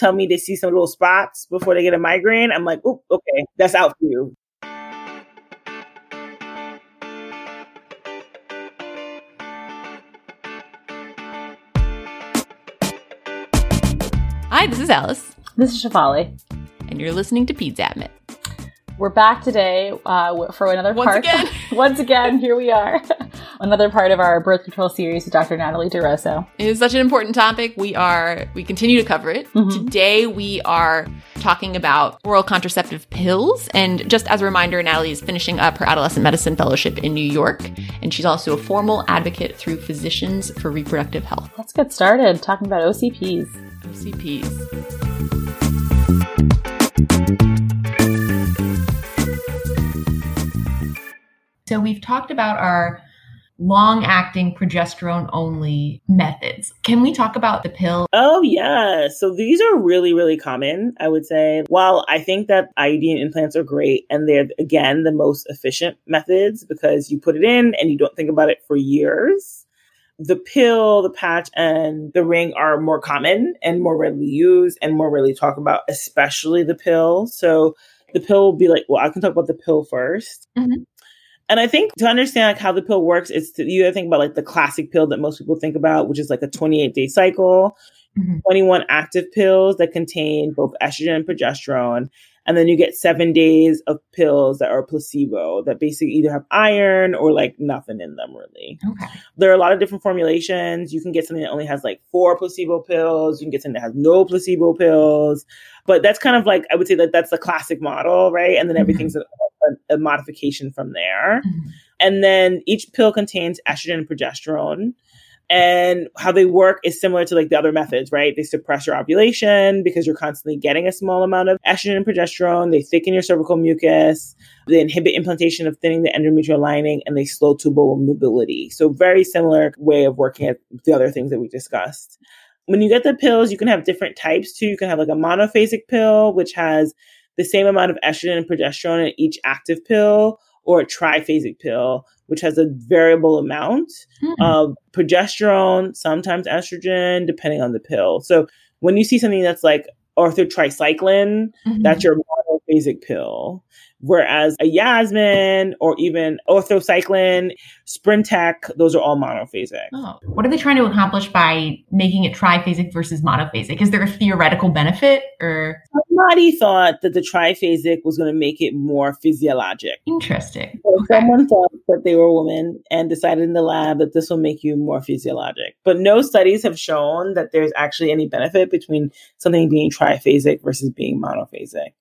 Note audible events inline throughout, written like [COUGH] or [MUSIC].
tell me they see some little spots before they get a migraine, I'm like, oh, okay, that's out for you. Hi, this is Alice. This is Shafali. And you're listening to Peds Admit. We're back today uh, for another Once part. again. [LAUGHS] Once again, here we are. [LAUGHS] another part of our birth control series with Dr. Natalie DeRosso. It is such an important topic. We are we continue to cover it. Mhm. Today we are talking about oral contraceptive pills. And just as a reminder, Natalie is finishing up her adolescent medicine fellowship in New York, and she's also a formal advocate through Physicians for Reproductive Health. Let's get started talking about OCPs. OCPs. So we've talked about our long acting progesterone only methods. Can we talk about the pill? Oh, yeah. So these are really, really common, I would say. While I think that IUD implants are great and they're, again, the most efficient methods because you put it in and you don't think about it for years, the pill, the patch, and the ring are more common and more readily used and more readily talked about, especially the pill. So the pill will be like, well, I can talk about the pill 1st Mhm. And I think to understand like how the pill works, it's to, you think about like the classic pill that most people think about, which is like a 28 day cycle. Mhm. 21 active pills that contain both estrogen and progesterone. And then you get seven days of pills that are placebo that basically either have iron or like nothing in them, really. Okay. There are a lot of different formulations. You can get something that only has like four placebo pills. You can get something that has no placebo pills. But that's kind of like, I would say that that's the classic model, right? And then Mhm. everything's a, a, a modification from there. Mhm. And then each pill contains estrogen and progesterone. And how they work is similar to like the other methods, right? They suppress your ovulation because you're constantly getting a small amount of estrogen and progesterone. They thicken your cervical mucus. They inhibit implantation of thinning the endometrial lining and they slow tubal mobility. So very similar way of working at the other things that we discussed. When you get the pills, you can have different types too. You can have like a monophasic pill, which has the same amount of estrogen and progesterone in each active pill, or a triphasic pill, which has a variable amount Hmm. of progesterone, sometimes estrogen, depending on the pill. So when you see something that's like Ortho Tri-Cyclen, Mhm. that's your monophasic pill. Whereas a Yasmin or even Ortho-Cyclen, Sprintec, those are all monophasic. Oh. What are they trying to accomplish by making it triphasic versus monophasic? Is there a theoretical benefit or Somebody thought that the triphasic was going to make it more physiologic. interesting? So Okay. someone thought that they were a woman and decided in the lab that this will make you more physiologic. But no studies have shown that there's actually any benefit between something being triphasic versus being monophasic.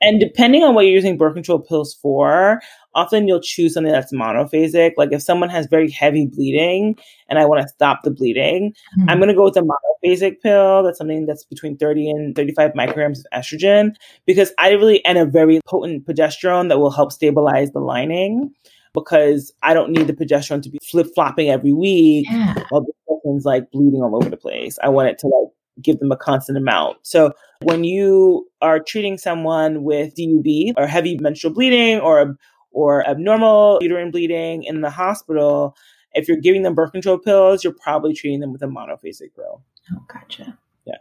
And depending on what you're using birth control pills for, often you'll choose something that's monophasic. Like if someone has very heavy bleeding and I want to stop the bleeding, Mhm. I'm going to go with a monophasic pill. That's something that's between 30 and 35 micrograms of estrogen because I really, and a very potent progesterone that will help stabilize the lining because I don't need the progesterone to be flip flopping every week yeah. while the person's like bleeding all over the place. I want it to like give them a constant amount. So when you are treating someone with DUB or heavy menstrual bleeding or or abnormal uterine bleeding in the hospital, if you're giving them birth control pills, you're probably treating them with a monophasic pill. Oh, gotcha. Yeah.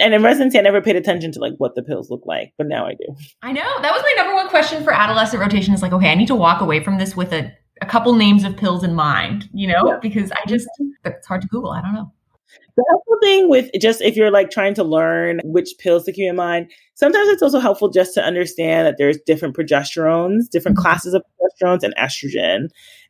And in residency, I never paid attention to like what the pills look like, but now I do. I know. That was my number one question for adolescent rotation is like, okay, I need to walk away from this with a, a couple names of pills in mind, you know, Yeah. because I just, it's hard to Google. I don't know. The helpful thing with just if you're like trying to learn which pills to keep in mind, sometimes it's also helpful just to understand that there's different progesterones, different Mhm. classes of progesterones and estrogen.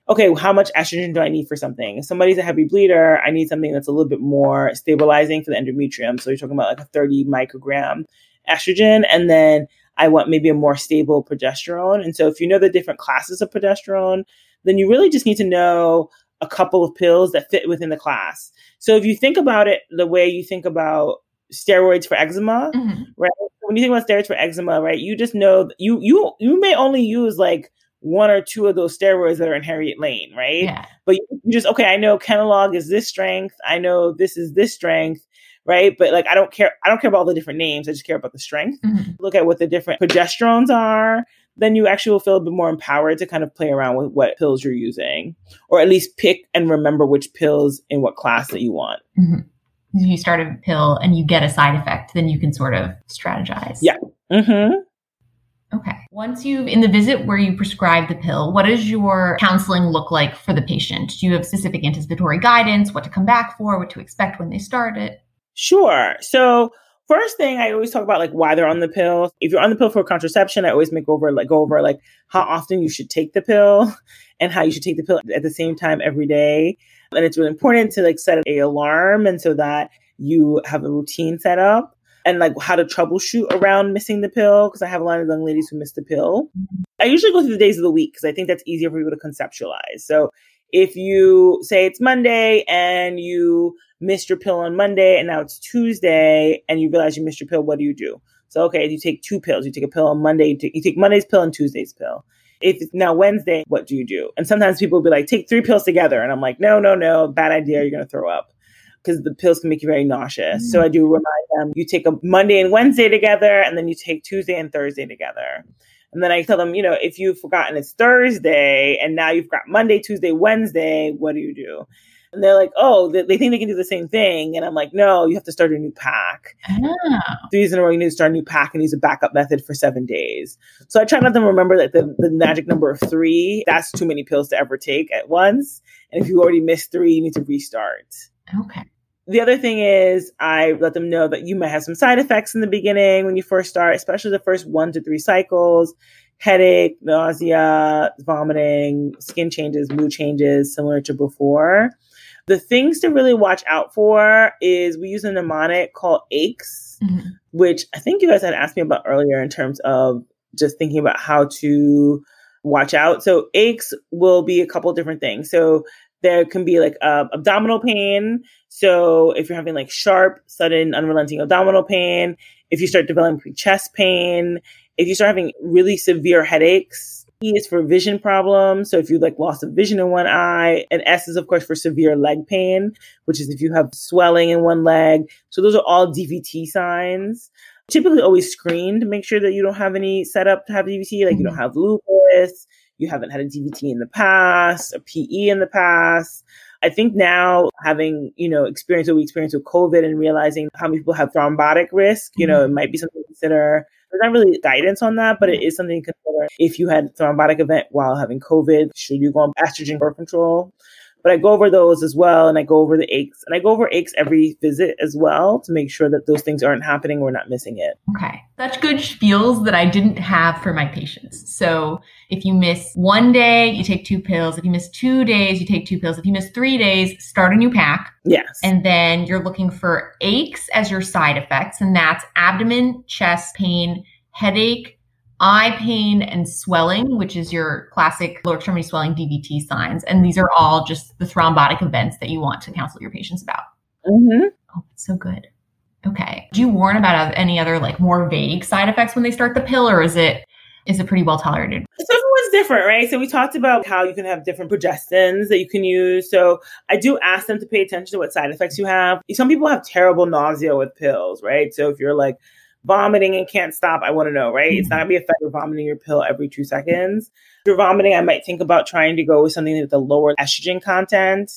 Okay, how much estrogen do I need for something? If somebody's a heavy bleeder, I need something that's a little bit more stabilizing for the endometrium. So you're talking about like a 30 microgram estrogen, and then I want maybe a more stable progesterone. And so if you know the different classes of progesterone, then you really just need to know a couple of pills that fit within the class. So if you think about it the way you think about steroids for eczema, Mhm. right? When you think about steroids for eczema, right? You just know you you you may only use like one or two of those steroids that are in Harriet Lane, right? Yeah. But you, just okay, I know Kenalog is this strength, I know this is this strength, right? But like I don't care I don't care about all the different names, I just care about the strength. Mhm. Look at what the different progesterones are, then you actually will feel a bit more empowered to kind of play around with what pills you're using, or at least pick and remember which pills in what class that you want. Mhm. you start a pill and you get a side effect, then you can sort of strategize. Yeah. Mm-hmm. Okay. Once you've in the visit where you prescribe the pill, what does your counseling look like for the patient? Do you have specific anticipatory guidance, what to come back for, what to expect when they start it? Sure. So first thing I always talk about like why they're on the pill. If you're on the pill for contraception, I always make over like go over like how often you should take the pill [LAUGHS] and how you should take the pill at the same time every day. And it's really important to like set a alarm and so that you have a routine set up and like how to troubleshoot around missing the pill because I have a lot of young ladies who miss the pill. I usually go through the days of the week because I think that's easier for people to conceptualize. So if you say it's Monday and you missed your pill on Monday and now it's Tuesday and you realize you missed your pill, what do you do? So okay, you take two pills. You take a pill on Monday. You take, you take Monday's pill and Tuesday's pill. If it's now Wednesday, what do you do? And sometimes people will be like, take three pills together. And I'm like, no, no, no, bad idea. You're going to throw up because the pills can make you very nauseous. Mm. So I do remind them you take a Monday and Wednesday together, and then you take Tuesday and Thursday together. And then I tell them, you know, if you've forgotten it's Thursday and now you've got Monday, Tuesday, Wednesday, what do you do? And they're like, oh, they, think they can do the same thing. And I'm like, no, you have to start a new pack. Oh. Three days in a row, you need to start a new pack and use a backup method for seven days. So I try not to let them remember that the, the magic number of three, that's too many pills to ever take at once. And if you already missed three, you need to restart. Okay. The other thing is I let them know that you might have some side effects in the beginning when you first start, especially the first one to three cycles, headache, nausea, vomiting, skin changes, mood changes, similar to before. The things to really watch out for is we use a mnemonic called ACHES, mm-hmm. which I think you guys had asked me about earlier in terms of just thinking about how to watch out. So aches will be a couple different things. So there can be like uh, abdominal pain. So if you're having like sharp, sudden, unrelenting abdominal pain, if you start developing chest pain, if you start having really severe headaches, E is for vision problems. So if you like loss of vision in one eye, and S is of course for severe leg pain, which is if you have swelling in one leg. So those are all DVT signs. Typically always screen to make sure that you don't have any setup to have DVT, like you don't mm-hmm. have lupus, you haven't had a DVT in the past, a PE in the past. I think now having, you know, experience what we experienced with COVID and realizing how many people have thrombotic risk, you know, mm-hmm. it might be something to consider. There's not really guidance on that, but it is something to consider. If you had thrombotic event while having COVID, should you go on estrogen birth control? But I go over those as well, and I go over the aches, and I go over aches every visit as well to make sure that those things aren't happening. We're not missing it. Okay, such good spiels that I didn't have for my patients. So if you miss one day, you take two pills. If you miss two days, you take two pills. If you miss three days, start a new pack. Yes. And then you're looking for aches as your side effects, and that's abdomen, chest pain, headache, eye pain and swelling, which is your classic lower extremity swelling DVT signs. And these are all just the thrombotic events that you want to counsel your patients about. Mm-hmm. Oh, that's so good. Okay. Do you warn about any other like more vague side effects when they start the pill, or is it is it pretty well tolerated? So everyone's different, right? So we talked about how you can have different progestins that you can use. So I do ask them to pay attention to what side effects you have. Some people have terrible nausea with pills, right? So if you're like vomiting and can't stop, I want to know, right? Mm-hmm. It's not gonna be effective vomiting your pill every two seconds. If you're vomiting, I might think about trying to go with something with a lower estrogen content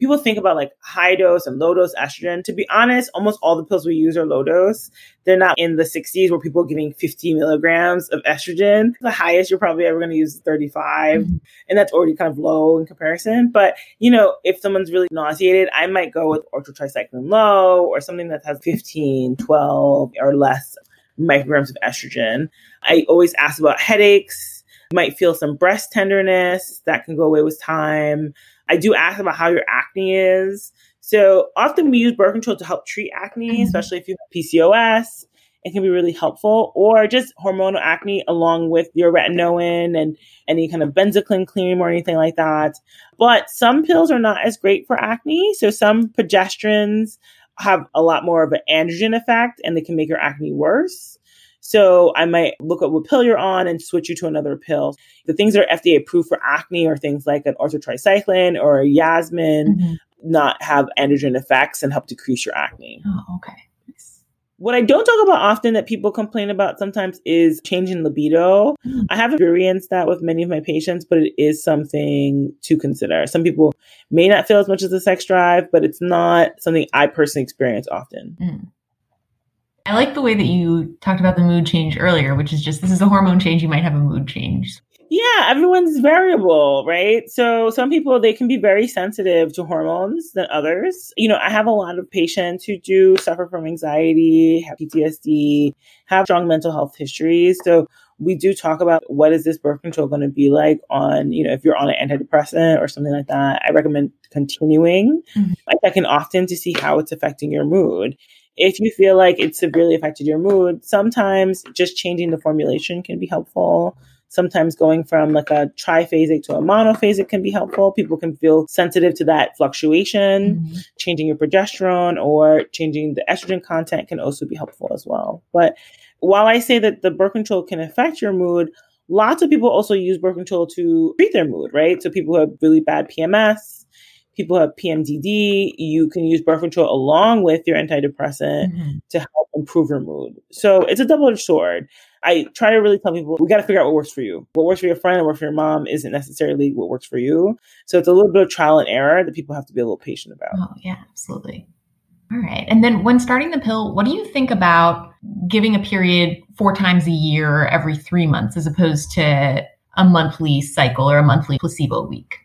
people think about like high dose and low dose estrogen. To be honest, almost all the pills we use are low dose. They're not in the 60s where people are giving 50 milligrams of estrogen. The highest you're probably ever going to use is 35. Mm-hmm. And that's already kind of low in comparison. But, you know, if someone's really nauseated, I might go with Ortho Tri-Cyclen low or something that has 15, 12 or less micrograms of estrogen. I always ask about headaches. You might feel some breast tenderness that can go away with time. I do ask about how your acne is. So often we use birth control to help treat acne, mm-hmm. especially if you have PCOS. It can be really helpful, or just hormonal acne along with your retinoin and any kind of benzocaine cream or anything like that. But some pills are not as great for acne. So some progestins have a lot more of an androgen effect and they can make your acne worse. So I might look at what pill you're on and switch you to another pill. The things that are FDA approved for acne are things like an Ortho Tri-Cyclen or a Yasmin, mm-hmm. not have androgen effects and help decrease your acne. Oh, okay. What I don't talk about often that people complain about sometimes is changing libido. Mm. I have experienced that with many of my patients, but it is something to consider. Some people may not feel as much as a sex drive, but it's not something I personally experience often. Mm. I like the way that you talked about the mood change earlier, which is just this is a hormone change. You might have a mood change. Yeah, everyone's variable, right? So some people they can be very sensitive to hormones than others. You know, I have a lot of patients who do suffer from anxiety, have PTSD, have strong mental health histories. So we do talk about what is this birth control going to be like on, you know, if you're on an antidepressant or something like that. I recommend continuing. Mm-hmm. I check in often to see how it's affecting your mood. If you feel like it's severely affected your mood, sometimes just changing the formulation can be helpful. Sometimes going from like a triphasic to a monophasic can be helpful. People can feel sensitive to that fluctuation. Mm-hmm. Changing your progesterone or changing the estrogen content can also be helpful as well. But while I say that the birth control can affect your mood, lots of people also use birth control to treat their mood, right? So people who have really bad PMS, people have PMDD, you can use birth control along with your antidepressant mm-hmm. to help improve your mood. So it's a double edged sword. I try to really tell people we got to figure out what works for you. What works for your friend and works for your mom isn't necessarily what works for you. So it's a little bit of trial and error that people have to be a little patient about. Oh, yeah, absolutely. All right. And then when starting the pill, what do you think about giving a period four times a year every three months as opposed to a monthly cycle or a monthly placebo week?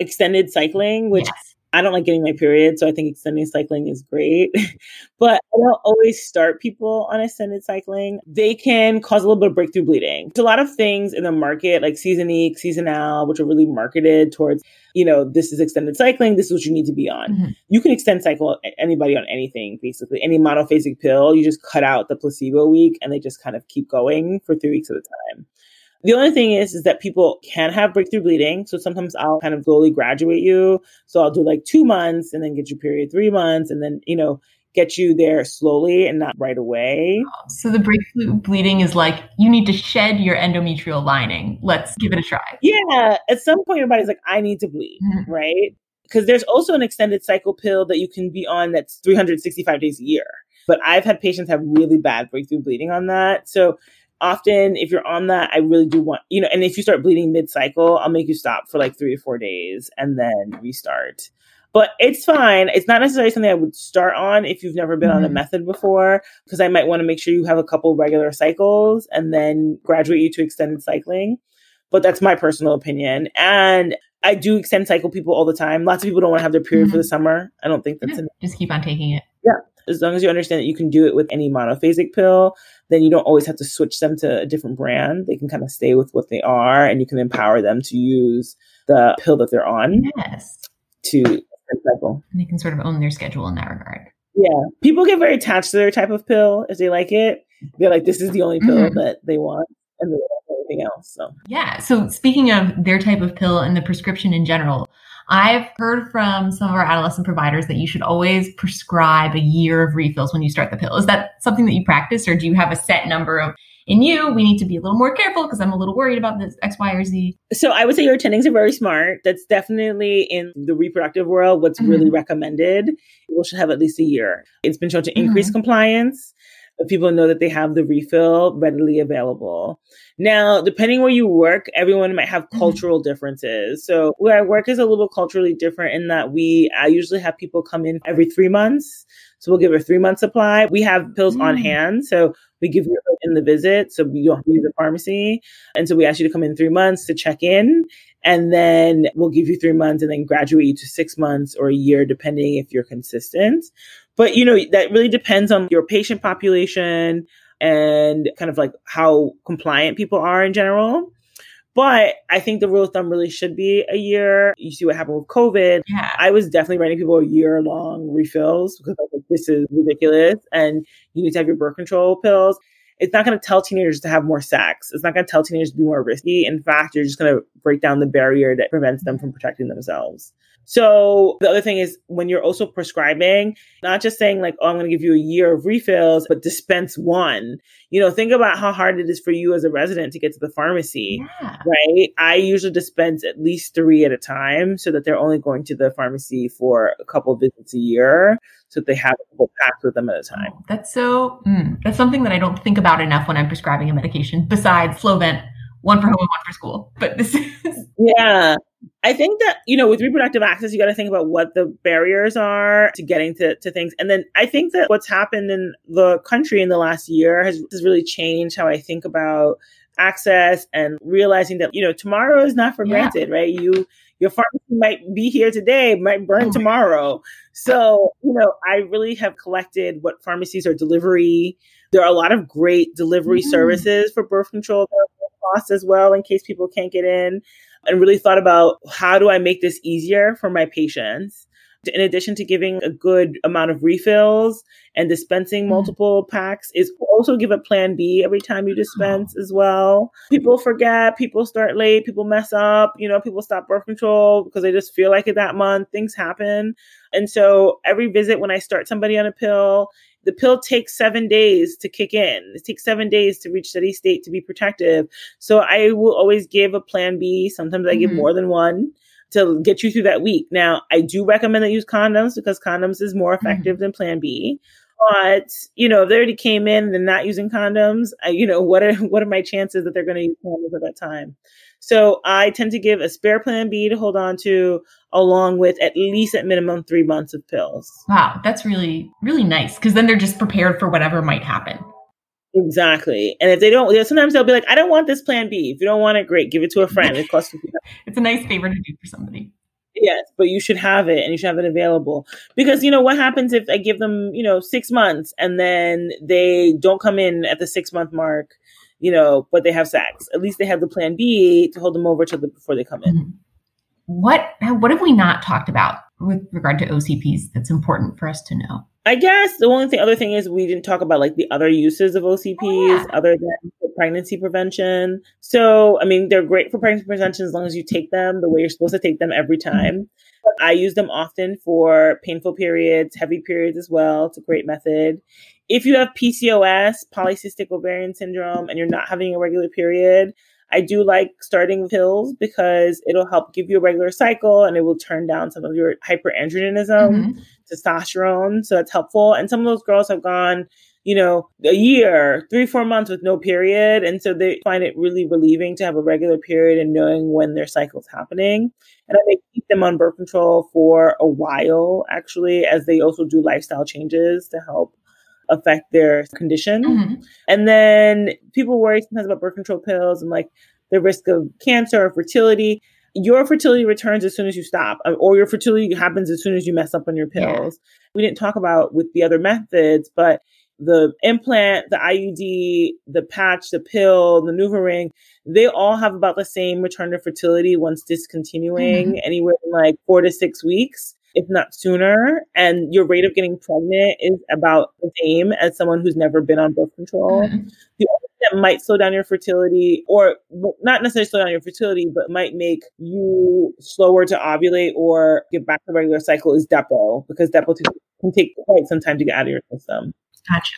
Extended cycling, which yes. I don't like getting my period, so I think extended cycling is great. [LAUGHS] but I don't always start people on extended cycling. They can cause a little bit of breakthrough bleeding. There's a lot of things in the market, like Seasonique, Seasonale, which are really marketed towards, you know, this is extended cycling, this is what you need to be on. Mm-hmm. You can extend cycle anybody on anything, basically. Any monophasic pill, you just cut out the placebo week and they just kind of keep going for three weeks at a time. The only thing is, is that people can have breakthrough bleeding. So sometimes I'll kind of slowly graduate you. So I'll do like two months and then get your period three months and then, you know, get you there slowly and not right away. So the breakthrough bleeding is like you need to shed your endometrial lining. Let's give it a try. Yeah. At some point, your body's like, I need to bleed, mm-hmm. right? Because there's also an extended cycle pill that you can be on that's 365 days a year. But I've had patients have really bad breakthrough bleeding on that. So often if you're on that, I really do want, you know, and if you start bleeding mid cycle, I'll make you stop for like three or four days and then restart. But it's fine. It's not necessarily something I would start on if you've never been mm-hmm. on a mm-hmm. method before, because I might want to make sure you have a couple regular cycles and then graduate you to extended cycling. But that's my personal opinion. And I do extend cycle people all the time. Lots of people don't want to have their period mm-hmm. for the summer. I don't think that's yeah, just keep on taking it. Yeah. As long as you understand that you can do it with any monophasic pill, then you don't always have to switch them to a different brand. They can kind of stay with what they are and you can empower them to use the pill that they're on. Yes. To cycle. And they can sort of own their schedule in that regard. Yeah. People get very attached to their type of pill if they like it. They're like, this is the only pill mm-hmm. that they want. And they don't anything else. So yeah. So speaking of their type of pill and the prescription in general, I've heard from some of our adolescent providers that you should always prescribe a year of refills when you start the pill. Is that something that you practice, or do you have a set number of in you, we need to be a little more careful because I'm a little worried about this X, Y, or Z. So I would say your attendings are very smart. That's definitely in the reproductive world what's mm-hmm. really recommended. People should have at least a year. It's been shown to increase mm-hmm. compliance people know that they have the refill readily available. Now, depending where you work, everyone might have mm-hmm. cultural mm-hmm. differences. So where I work is a little culturally different in that we I usually have people come in every three months. So we'll give a three month supply. We have pills mm. on hand. So we give you in the visit. So you don't have to use the pharmacy. And so we ask you to come in three months to check in. And then we'll give you three months and then graduate you to six months or a year, depending if you're consistent. But, you know, that really depends on your patient population and kind of like how compliant people are in general. But I think the rule of thumb really should be a year. You see what happened with COVID. Yeah. I was definitely writing people a year long refills because I was like, this is ridiculous. And you need to have your birth control pills. It's not going to tell teenagers to have more sex. It's not going to tell teenagers to be more risky. In fact, you're just going to break down the barrier that prevents them from protecting themselves. So the other thing is when you're also prescribing, not just saying like, oh, I'm going to give you a year of refills, but dispense one. You know, think about how hard it is for you as a resident to get to the pharmacy, yeah. right? I usually dispense at least three at a time so that they're only going to the pharmacy for a couple visits a year so that they have a couple packs with them at a time. Oh, that's so, mm, that's something that I don't think about enough when I'm prescribing a medication besides Flovent one for home and one for school. But this [LAUGHS] is yeah. I think that, you know, with reproductive access, you got to think about what the barriers are to getting to, to things. And then I think that what's happened in the country in the last year has, has really changed how I think about access and realizing that, you know, tomorrow is not for yeah. granted, right? You, your pharmacy might be here today, might burn oh tomorrow. So, you know, I really have collected what pharmacies are delivery. There are a lot of great delivery mm-hmm. services for birth control cost as well in case people can't get in and really thought about how do I make this easier for my patients? In addition to giving a good amount of refills and dispensing mm-hmm. multiple packs, is also give a plan B every time you dispense as well. People forget, people start late, people mess up, you know, people stop birth control because they just feel like it that month. Things happen. And so every visit when I start somebody on a pill, the pill takes seven days to kick in. It takes seven days to reach steady state to be protective. So I will always give a plan B. Sometimes I mm-hmm. give more than one to get you through that week. Now, I do recommend that you use condoms because condoms is more effective mm-hmm. than plan B. But you know, if they already came in and they're not using condoms, I, you know, what are [LAUGHS] what are my chances that they're going to use condoms at that time? So I tend to give a spare plan B to hold on to along with at least at minimum three months of pills. Wow, that's really, really nice because then they're just prepared for whatever might happen. Exactly. And if they don't, sometimes they'll be like, I don't want this plan B. If you don't want it, great. Give it to a friend. It costs [LAUGHS] It's a nice favor to do for somebody. Yes, but you should have it and you should have it available. Because, you know, what happens if I give them, you know, six months and then they don't come in at the six month mark you know, but they have sex. At least they have the plan B to hold them over to the before they come in. Mm-hmm. What what have we not talked about with regard to OCPs that's important for us to know? I guess the only thing other thing is we didn't talk about like the other uses of OCPs oh, yeah. other than pregnancy prevention. So, I mean, they're great for pregnancy prevention as long as you take them the way you're supposed to take them every mm-hmm. time. I use them often for painful periods, heavy periods as well. It's a great method if you have PCOS, polycystic ovarian syndrome, and you're not having a regular period, I do like starting pills because it'll help give you a regular cycle and it will turn down some of your hyperandrogenism, mm-hmm. testosterone. So that's helpful. And some of those girls have gone, you know, a year, three, four months with no period. And so they find it really relieving to have a regular period and knowing when their cycle's happening. And I may keep them on birth control for a while, actually, as they also do lifestyle changes to help affect their condition. Mm-hmm. And then people worry sometimes about birth control pills and like the risk of cancer or fertility. Your fertility returns as soon as you stop, uh, or your fertility happens as soon as you mess up on your pills. Yeah. We didn't talk about with the other methods, but the implant, the IUD, the patch, the pill, the NuvaRing, they all have about the same return to fertility once discontinuing, mm-hmm. anywhere from like four to six weeks if not sooner. And your rate of getting pregnant is about the same as someone who's never been on birth control. Mm-hmm. The only thing that might slow down your fertility, or not necessarily slow down your fertility, but might make you slower to ovulate or get back to regular cycle is Depo, because Depo can take quite some time to get out of your system. Gotcha.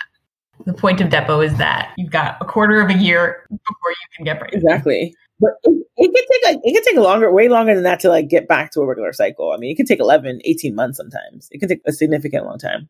The point of Depo is that you've got a quarter of a year before you can get pregnant. Exactly. But it, it can take like it can take longer, way longer than that to like get back to a regular cycle. I mean, it can take 11, 18 months sometimes. It can take a significant long time.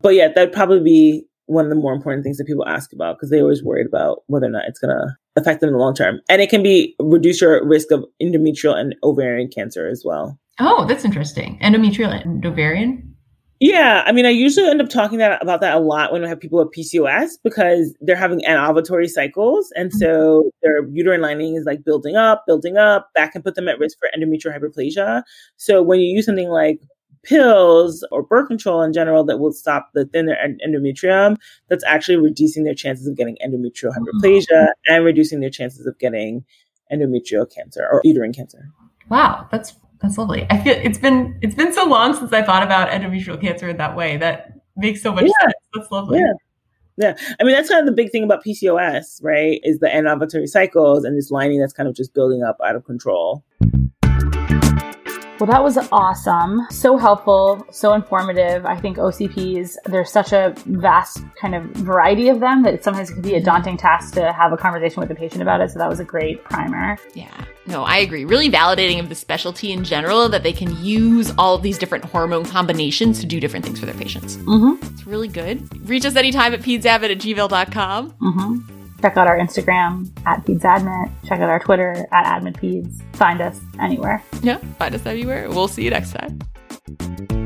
But yeah, that'd probably be one of the more important things that people ask about because they're always worried about whether or not it's going to affect them in the long term. And it can be reduce your risk of endometrial and ovarian cancer as well. Oh, that's interesting. Endometrial and ovarian? Yeah, I mean, I usually end up talking that about that a lot when I have people with PCOS because they're having anovulatory cycles, and so mm-hmm. their uterine lining is like building up, building up. That can put them at risk for endometrial hyperplasia. So when you use something like pills or birth control in general that will stop the thinner endometrium, that's actually reducing their chances of getting endometrial hyperplasia mm-hmm. and reducing their chances of getting endometrial cancer or uterine cancer. Wow, that's that's lovely. I feel it's been it's been so long since I thought about endometrial cancer in that way. That makes so much yeah. sense. That's lovely. Yeah. Yeah. I mean, that's kind of the big thing about PCOS, right? Is the anovulatory cycles and this lining that's kind of just building up out of control. Well, that was awesome. So helpful, so informative. I think OCPs, there's such a vast kind of variety of them that sometimes it can be a daunting task to have a conversation with the patient about it. So that was a great primer. Yeah. No, I agree. Really validating of the specialty in general that they can use all of these different hormone combinations to do different things for their patients. Mm-hmm. It's really good. Reach us anytime at pedsadmit at gmail.com. Mm-hmm. Check out our Instagram at PedsAdmit. Check out our Twitter at AdmitPeds. Find us anywhere. Yeah, find us everywhere. We'll see you next time.